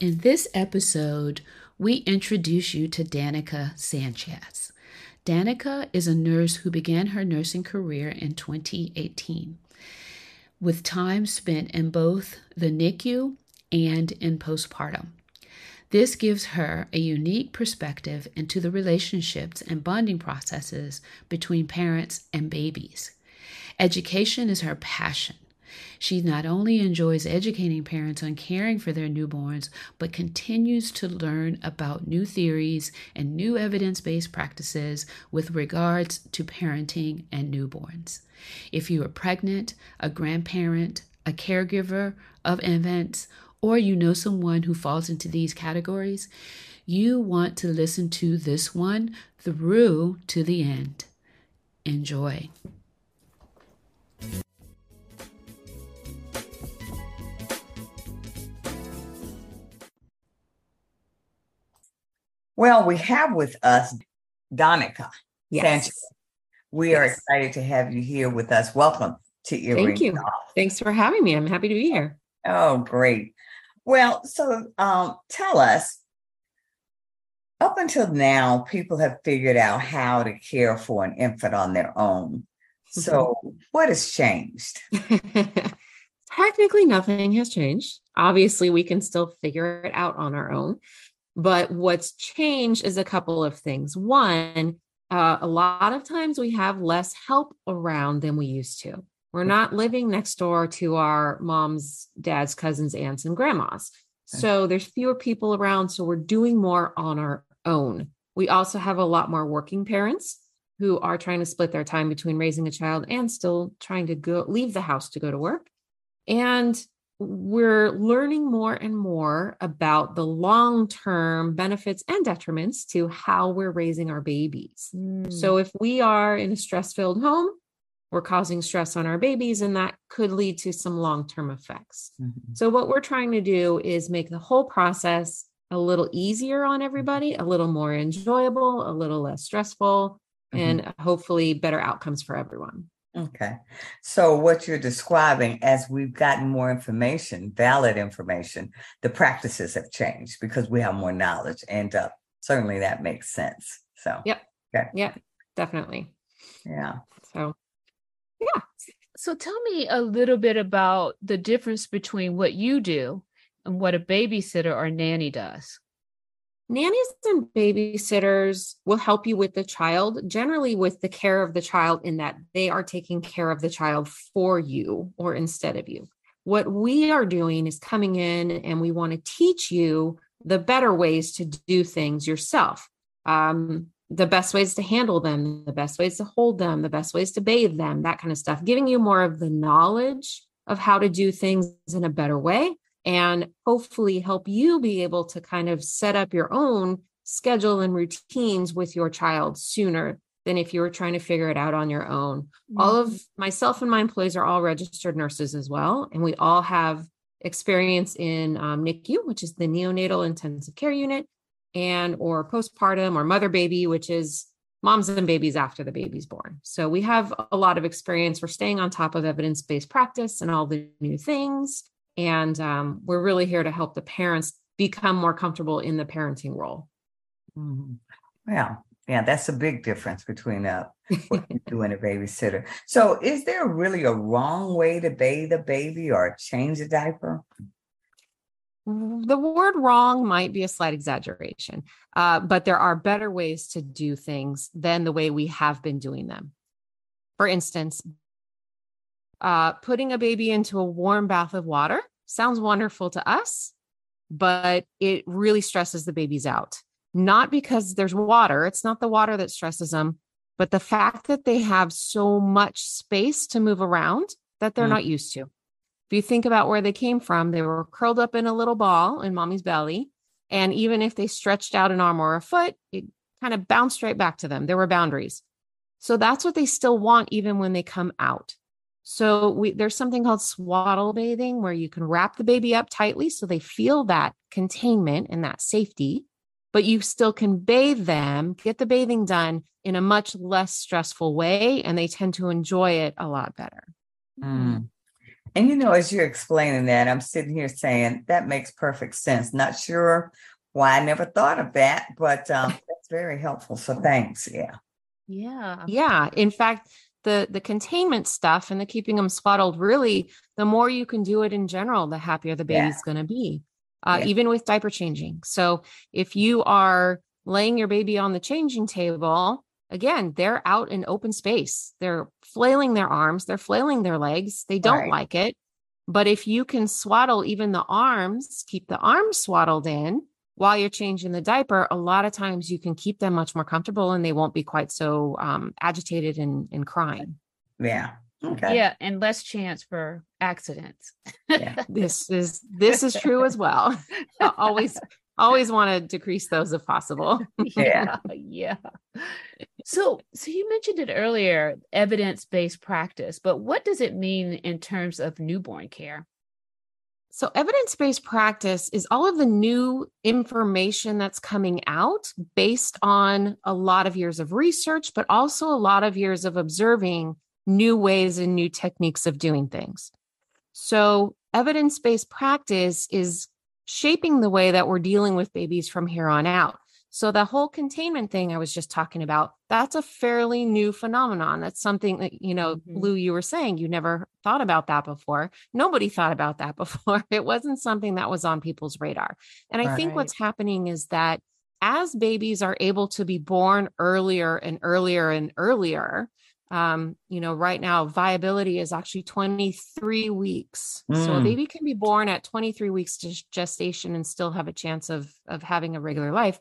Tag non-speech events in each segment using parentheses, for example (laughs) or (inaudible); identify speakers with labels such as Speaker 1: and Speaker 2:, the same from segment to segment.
Speaker 1: In this episode, we introduce you to Danika Sanchez. Danika is a nurse who began her nursing career in 2018 with time spent in both the NICU and in postpartum. This gives her a unique perspective into the relationships and bonding processes between parents and babies. Education is her passion. She not only enjoys educating parents on caring for their newborns, but continues to learn about new theories and new evidence based practices with regards to parenting and newborns. If you are pregnant, a grandparent, a caregiver of infants, or you know someone who falls into these categories, you want to listen to this one through to the end. Enjoy.
Speaker 2: Well, we have with us Danika
Speaker 3: yes.
Speaker 2: Sanchez. We yes. are excited to have you here with us. Welcome to Earrings
Speaker 3: Thank you. Thanks for having me. I'm happy to be here.
Speaker 2: Oh, great. Well, so um, tell us up until now, people have figured out how to care for an infant on their own. So, what has changed? (laughs)
Speaker 3: Technically, nothing has changed. Obviously, we can still figure it out on our own. But what's changed is a couple of things. One, uh, a lot of times we have less help around than we used to. We're not living next door to our mom's, dad's, cousins, aunts, and grandmas. So there's fewer people around. So we're doing more on our own. We also have a lot more working parents who are trying to split their time between raising a child and still trying to go leave the house to go to work. And we're learning more and more about the long term benefits and detriments to how we're raising our babies. Mm. So, if we are in a stress filled home, we're causing stress on our babies, and that could lead to some long term effects. Mm-hmm. So, what we're trying to do is make the whole process a little easier on everybody, a little more enjoyable, a little less stressful, mm-hmm. and hopefully better outcomes for everyone.
Speaker 2: Okay. So, what you're describing as we've gotten more information, valid information, the practices have changed because we have more knowledge. And uh, certainly that makes sense. So,
Speaker 3: yep. Okay. Yep. Definitely.
Speaker 2: Yeah.
Speaker 3: So, yeah.
Speaker 1: So, tell me a little bit about the difference between what you do and what a babysitter or nanny does.
Speaker 3: Nannies and babysitters will help you with the child, generally with the care of the child, in that they are taking care of the child for you or instead of you. What we are doing is coming in and we want to teach you the better ways to do things yourself. Um, the best ways to handle them, the best ways to hold them, the best ways to bathe them, that kind of stuff, giving you more of the knowledge of how to do things in a better way and hopefully help you be able to kind of set up your own schedule and routines with your child sooner than if you were trying to figure it out on your own. Mm-hmm. All of myself and my employees are all registered nurses as well, and we all have experience in um, NICU, which is the neonatal intensive care unit, and or postpartum or mother baby, which is moms and babies after the baby's born. So we have a lot of experience. We're staying on top of evidence based practice and all the new things. And um, we're really here to help the parents become more comfortable in the parenting role.
Speaker 2: Mm-hmm. Yeah, yeah, that's a big difference between uh, (laughs) what you do and a babysitter. So, is there really a wrong way to bathe a baby or change a diaper?
Speaker 3: The word wrong might be a slight exaggeration, uh, but there are better ways to do things than the way we have been doing them. For instance, uh, putting a baby into a warm bath of water sounds wonderful to us, but it really stresses the babies out. Not because there's water, it's not the water that stresses them, but the fact that they have so much space to move around that they're mm. not used to. If you think about where they came from, they were curled up in a little ball in mommy's belly. And even if they stretched out an arm or a foot, it kind of bounced right back to them. There were boundaries. So that's what they still want even when they come out. So we, there's something called swaddle bathing where you can wrap the baby up tightly so they feel that containment and that safety, but you still can bathe them, get the bathing done in a much less stressful way, and they tend to enjoy it a lot better.
Speaker 2: Mm. And you know, as you're explaining that, I'm sitting here saying that makes perfect sense. Not sure why I never thought of that, but um, (laughs) that's very helpful. So thanks. Yeah.
Speaker 1: Yeah.
Speaker 3: Yeah. In fact, the the containment stuff and the keeping them swaddled really the more you can do it in general the happier the baby's yeah. going to be uh, yeah. even with diaper changing so if you are laying your baby on the changing table again they're out in open space they're flailing their arms they're flailing their legs they don't right. like it but if you can swaddle even the arms keep the arms swaddled in while you're changing the diaper, a lot of times you can keep them much more comfortable and they won't be quite so um, agitated and, and crying.
Speaker 2: Yeah. Okay.
Speaker 1: Yeah, and less chance for accidents.
Speaker 3: yeah. (laughs) this is this is true as well. (laughs) always always want to decrease those if possible.
Speaker 1: yeah. Yeah. So so you mentioned it earlier, evidence-based practice, but what does it mean in terms of newborn care?
Speaker 3: So, evidence based practice is all of the new information that's coming out based on a lot of years of research, but also a lot of years of observing new ways and new techniques of doing things. So, evidence based practice is shaping the way that we're dealing with babies from here on out. So the whole containment thing I was just talking about, that's a fairly new phenomenon. That's something that, you know, mm-hmm. Lou, you were saying you never thought about that before. Nobody thought about that (laughs) before. It wasn't something that was on people's radar. And I right. think what's happening is that as babies are able to be born earlier and earlier and earlier, um, you know, right now viability is actually 23 weeks. Mm. So a mm. baby can be born at 23 weeks gestation and still have a chance of of having a regular life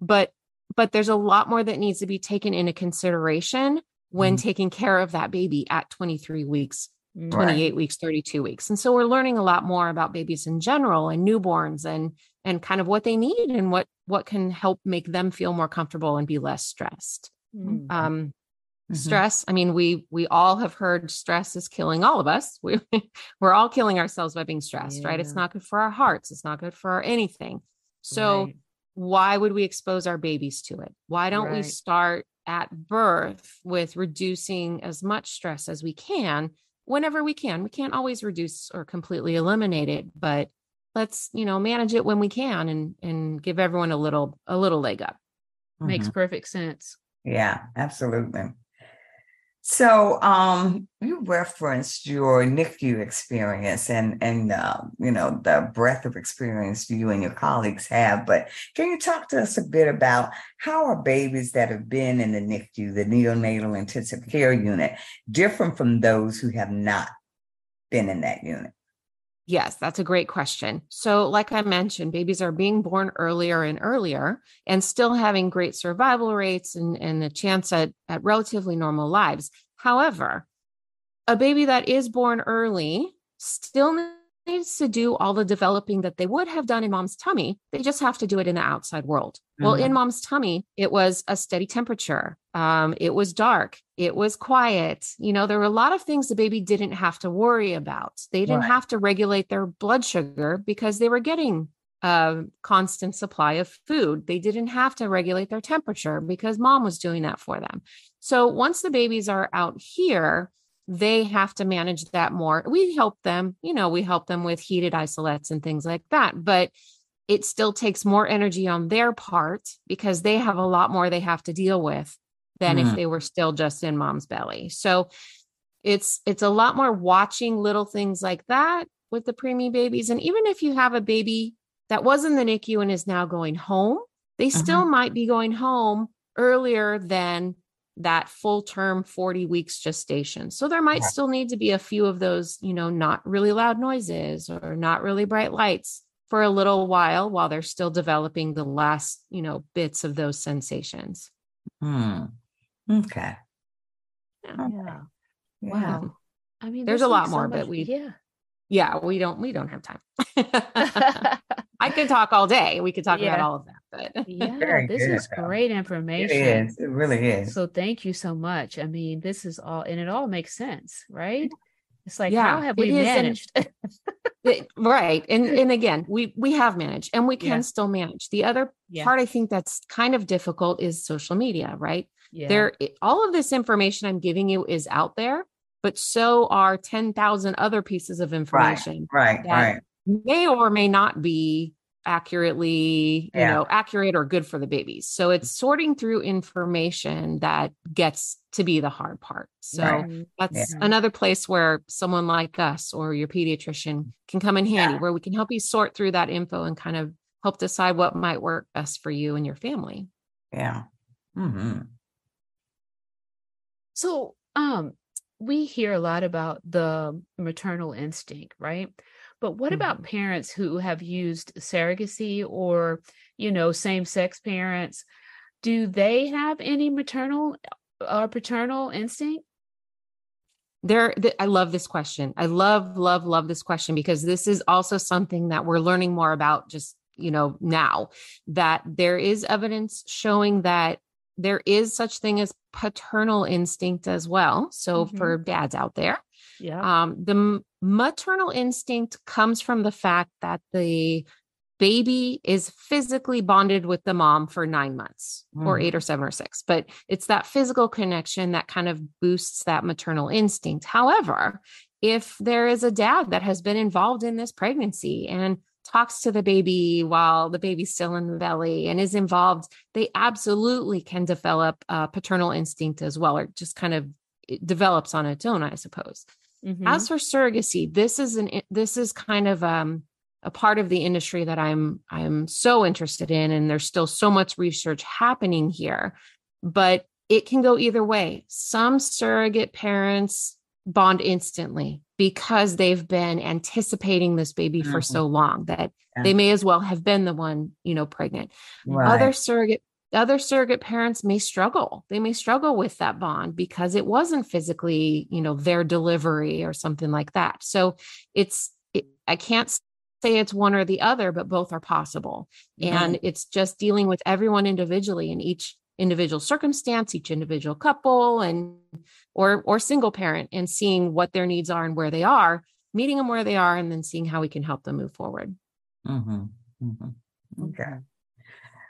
Speaker 3: but but there's a lot more that needs to be taken into consideration when mm taking care of that baby at 23 weeks 28 right. weeks 32 weeks. And so we're learning a lot more about babies in general and newborns and and kind of what they need and what what can help make them feel more comfortable and be less stressed. Mm. Um mm-hmm. stress i mean we we all have heard stress is killing all of us. We (laughs) we're all killing ourselves by being stressed yeah. right? It's not good for our hearts. It's not good for anything. So right why would we expose our babies to it? Why don't right. we start at birth with reducing as much stress as we can whenever we can? We can't always reduce or completely eliminate it, but let's, you know, manage it when we can and and give everyone a little a little leg up.
Speaker 1: Mm-hmm. Makes perfect sense.
Speaker 2: Yeah, absolutely. So, um, you referenced your NICU experience and and uh, you know the breadth of experience you and your colleagues have. But can you talk to us a bit about how are babies that have been in the NICU, the neonatal intensive care unit, different from those who have not been in that unit?
Speaker 3: Yes, that's a great question. So, like I mentioned, babies are being born earlier and earlier and still having great survival rates and, and a chance at, at relatively normal lives. However, a baby that is born early still needs to do all the developing that they would have done in mom's tummy. They just have to do it in the outside world. Mm-hmm. Well, in mm-hmm. mom's tummy, it was a steady temperature. Um, it was dark. It was quiet. You know, there were a lot of things the baby didn't have to worry about. They didn't right. have to regulate their blood sugar because they were getting a constant supply of food. They didn't have to regulate their temperature because mom was doing that for them. So once the babies are out here, they have to manage that more. We help them, you know, we help them with heated isolettes and things like that, but it still takes more energy on their part because they have a lot more they have to deal with than mm. if they were still just in mom's belly. So it's it's a lot more watching little things like that with the preemie babies and even if you have a baby that was in the NICU and is now going home, they still uh-huh. might be going home earlier than that full term 40 weeks gestation. So there might yeah. still need to be a few of those, you know, not really loud noises or not really bright lights for a little while while they're still developing the last, you know, bits of those sensations.
Speaker 2: Hmm. Okay.
Speaker 1: Yeah. Okay. Wow.
Speaker 3: I mean, there's a lot more, so but we
Speaker 1: yeah.
Speaker 3: yeah, we don't we don't have time. (laughs) (laughs) I could talk all day. We could talk
Speaker 1: Yeah.
Speaker 3: about all of that, but (laughs)
Speaker 1: yeah,
Speaker 2: Very
Speaker 1: this
Speaker 2: good,
Speaker 1: is
Speaker 2: though.
Speaker 1: great information.
Speaker 2: is. It really is.
Speaker 1: So thank you so much. I mean, this is all, and it all makes sense, right? It's like,
Speaker 3: Yeah,
Speaker 1: how have we
Speaker 3: is, and-
Speaker 1: managed? (laughs)
Speaker 3: It- right. And and again, we we have managed and we can
Speaker 1: Yeah.
Speaker 3: still manage. The other
Speaker 1: Yeah.
Speaker 3: part I think that's kind of difficult is social media, right?
Speaker 1: yeah.
Speaker 3: There all of this information I'm giving you is out there, but so are 10,000 other pieces of information
Speaker 2: Right,
Speaker 3: that
Speaker 2: right.
Speaker 3: may or may not be accurately, you
Speaker 2: Yeah.
Speaker 3: know, accurate or good for the babies. So it's sorting through information that gets to be the hard part. So
Speaker 2: Right.
Speaker 3: That's
Speaker 1: Yeah.
Speaker 3: another place where someone like us or your pediatrician can come in handy,
Speaker 2: Yeah.
Speaker 3: where we can help you sort through that info and kind of help decide what might work best for you and your family.
Speaker 2: Yeah. Mm-hmm.
Speaker 1: So, um, we hear a lot about the maternal instinct, right? But what about
Speaker 3: Mm-hmm.
Speaker 1: parents who have used surrogacy or, you know, same-sex parents? Do they have any maternal or paternal instinct?
Speaker 3: There, th- I love this question. I love, love, love this question because this is also something that we're learning more about just, you know, now that there is evidence showing that there is such thing as paternal instinct as well. So
Speaker 1: Mhm.
Speaker 3: for dads out there,
Speaker 1: Yeah.
Speaker 3: um, the maternal instinct comes from the fact that the baby is physically bonded with the mom for nine months or
Speaker 2: Mhm.
Speaker 3: eight or seven or six, but it's that physical connection that kind of boosts that maternal instinct. However, if there is a dad that has been involved in this pregnancy and talks to the baby while the baby's still in the belly and is involved, they absolutely can develop a paternal instinct as well, or just kind of it develops on its own, I suppose.
Speaker 1: Mhm.
Speaker 3: As for surrogacy, this is an this is kind of um a part of the industry that I'm I'm so interested in and there's still so much research happening here but it can go either way. Some surrogate parents bond instantly because they've been anticipating this baby for
Speaker 2: Mhm.
Speaker 3: so long that
Speaker 2: Yeah.
Speaker 3: they may as well have been the one, you know, pregnant
Speaker 2: Right.
Speaker 3: other surrogate other surrogate parents may struggle. They may struggle with that bond because it wasn't physically you know their delivery or something like that. So it's it, i can't say it's one or the other but both are possible. And it's just dealing with everyone individually in each individual circumstance each individual couple and or or single parent and seeing what their needs are and where they are meeting them where they are and then seeing how we can help them move forward.
Speaker 2: Hmm hmm Okay.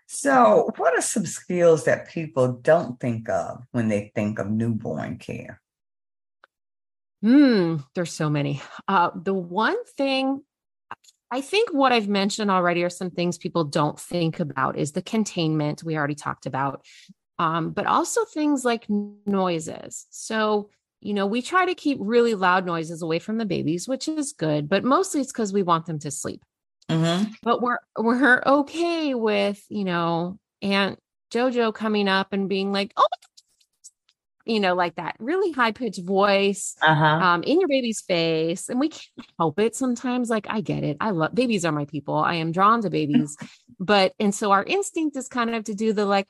Speaker 2: So, what are some skills that people don't think of when they think of newborn care?
Speaker 3: Hmm, there's so many. Uh, the one thing I think what I've mentioned already are some things people don't think about is the containment we already talked about, um, but also things like noises. So, you know, we try to keep really loud noises away from the babies, which is good, but mostly it's because we want them to sleep
Speaker 2: hmm
Speaker 3: but we're we're okay with you know aunt jojo coming up and being like oh you know like that really high pitched voice
Speaker 2: Uh huh.
Speaker 3: um in your baby's face and we can't help it sometimes like i get it i love babies are my people i am drawn to babies (laughs) but and so our instinct is kind of to do the like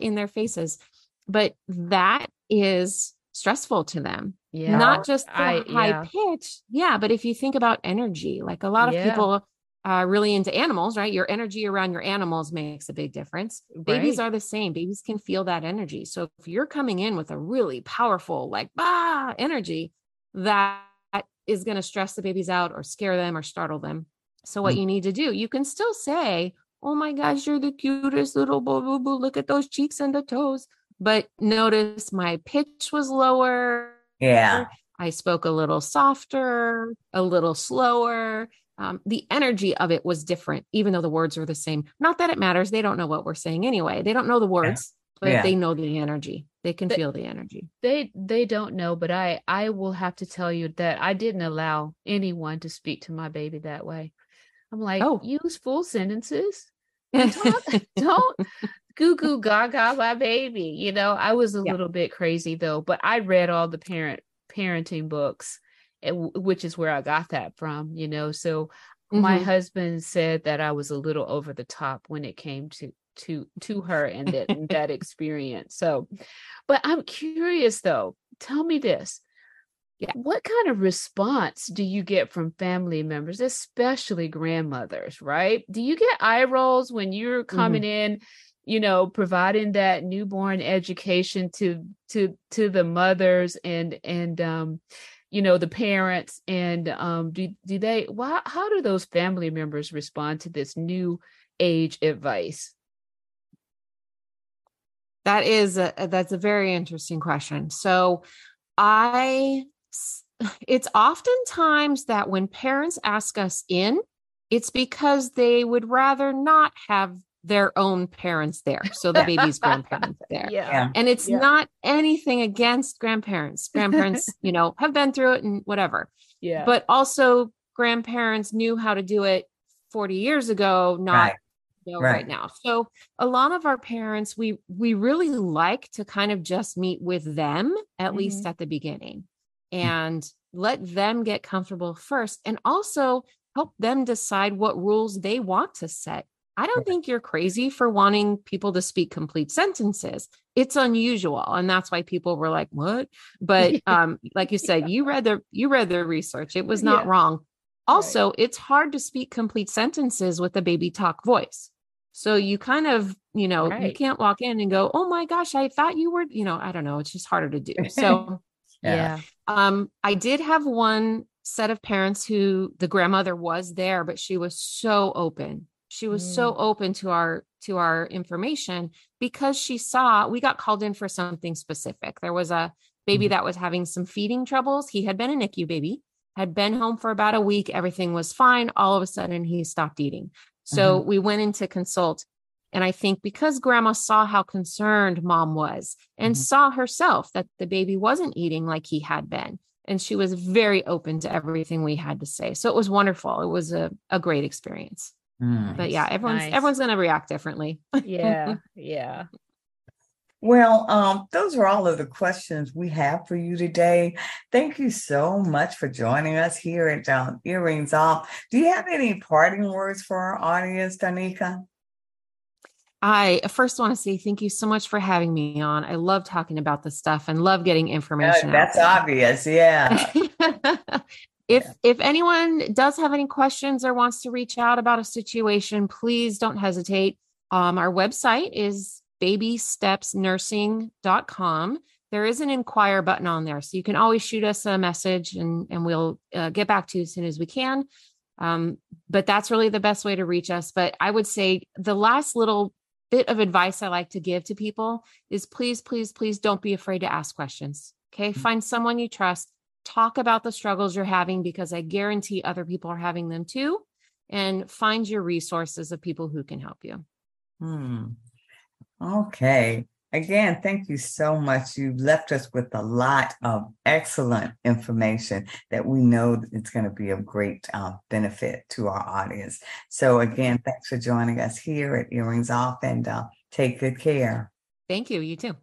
Speaker 3: in their faces but that is stressful to them
Speaker 1: Yeah.
Speaker 3: not just the
Speaker 1: I-
Speaker 3: high
Speaker 1: yeah.
Speaker 3: pitch yeah but if you think about energy like a lot of
Speaker 1: Yeah.
Speaker 3: people are really into animals right? Your energy around your animals makes a big difference. Babies are the same. Babies can feel that energy. So if you're coming in with a really powerful like bah energy that is going to stress the babies out or scare them or startle them. So what
Speaker 2: Mm.
Speaker 3: you need to do you can still say oh my gosh you're the cutest little boo boo boo. Look at those cheeks and the toes. But notice my pitch was lower.
Speaker 2: Yeah.
Speaker 3: I spoke a little softer, a little slower. Um, the energy of it was different, even though the words were the same. Not that it matters. They don't know what we're saying anyway. They don't know the words, but
Speaker 2: Yeah.
Speaker 3: they know the energy. They can
Speaker 1: But-
Speaker 3: feel the energy.
Speaker 1: they they don't know but i i will have to tell you that i didn't allow anyone to speak to my baby that way i'm like
Speaker 3: Oh.
Speaker 1: use full sentences (laughs) Talk- don't goo goo gaga my baby you know i was a
Speaker 3: Yeah.
Speaker 1: little bit crazy though but i read all the parent parenting books and w- which is where i got that from you know so my
Speaker 3: Mhm.
Speaker 1: husband said that i was a little over the top when it came to to to her and that and (laughs) that experience so but i'm curious though tell me this yeah. What kind of response do you get from family members, especially grandmothers, right? Do you get eye rolls when you're coming mm-hmm. in, you know, providing that newborn education to to to the mothers and and um you know the parents and um do do they why how do those family members respond to this new age advice?
Speaker 3: That is a that's a very interesting question. So I (sighs) it's oftentimes that when parents ask us in, it's because they would rather not have their own parents there. So the baby's (laughs) grandparents there.
Speaker 1: Yeah.
Speaker 3: And it's
Speaker 1: yeah.
Speaker 3: not anything against grandparents. (laughs) Grandparents, you know, have been through it and whatever.
Speaker 1: Yeah.
Speaker 3: But also grandparents knew how to do it 40 years ago, not right. You know, right. right now. So a lot of our parents, we we really like to kind of just meet with them, at mm-hmm. least at the beginning. Mm. and let them get comfortable first and also help them decide what rules they want to set. I don't think you're crazy for wanting people to speak complete sentences. It's unusual and that's why people were like, "What?" But (laughs) um like you said, you read the you read the research. It was not yeah. wrong. Also, right. it's hard to speak complete sentences with a baby talk voice. So you kind of, you know, right. you can't walk in and go, "Oh my gosh, I thought you were," you know, I don't know, it's just harder to do. So (laughs)
Speaker 1: yeah. yeah.
Speaker 3: Um, I did have one set of parents who the grandmother was there, but she was so open. She was mm. so open to our to our information because she saw we got called in for something specific. There was a baby mm. that was having some feeding troubles. He had been a NICU baby, had been home for about a week. Everything was fine. All of a sudden, he stopped eating. So mm-hmm. we went in to consult. And I think because grandma saw how concerned mom was and mm-hmm. saw herself that the baby wasn't eating like he had been. And she was very open to everything we had to say. So it was wonderful. It was a, a great experience. Mm. But yeah, everyone's nice. everyone's gonna react differently. (laughs)
Speaker 1: yeah, yeah.
Speaker 2: Well, um, those are all of the questions we have for you today. Thank you so much for joining us here at um, Earrings Off. Do you have any parting words for our audience, Danika?
Speaker 3: I first want to say thank you so much for having me on. I love talking about this stuff and love getting information.
Speaker 2: that's obvious. Yeah. (laughs)
Speaker 3: if yeah. if anyone does have any questions or wants to reach out about a situation, please don't hesitate. Um, our website is babystepsnursing.com. There is an inquire button on there. So you can always shoot us a message and, and we'll uh, get back to you as soon as we can. Um, but that's really the best way to reach us. But I would say the last little bit of advice I like to give to people is please, please, please don't be afraid to ask questions. Okay. Mm-hmm. Find someone you trust, talk about the struggles you're having because I guarantee other people are having them too. And find your resources of people who can help you.
Speaker 2: Hmm. Okay. Again, thank you so much. You left us with a lot of excellent information that we know it's going to be of great uh, benefit to our audience. So, again, thanks for joining us here at Earrings Off and uh, take good care.
Speaker 3: Thank you. You too.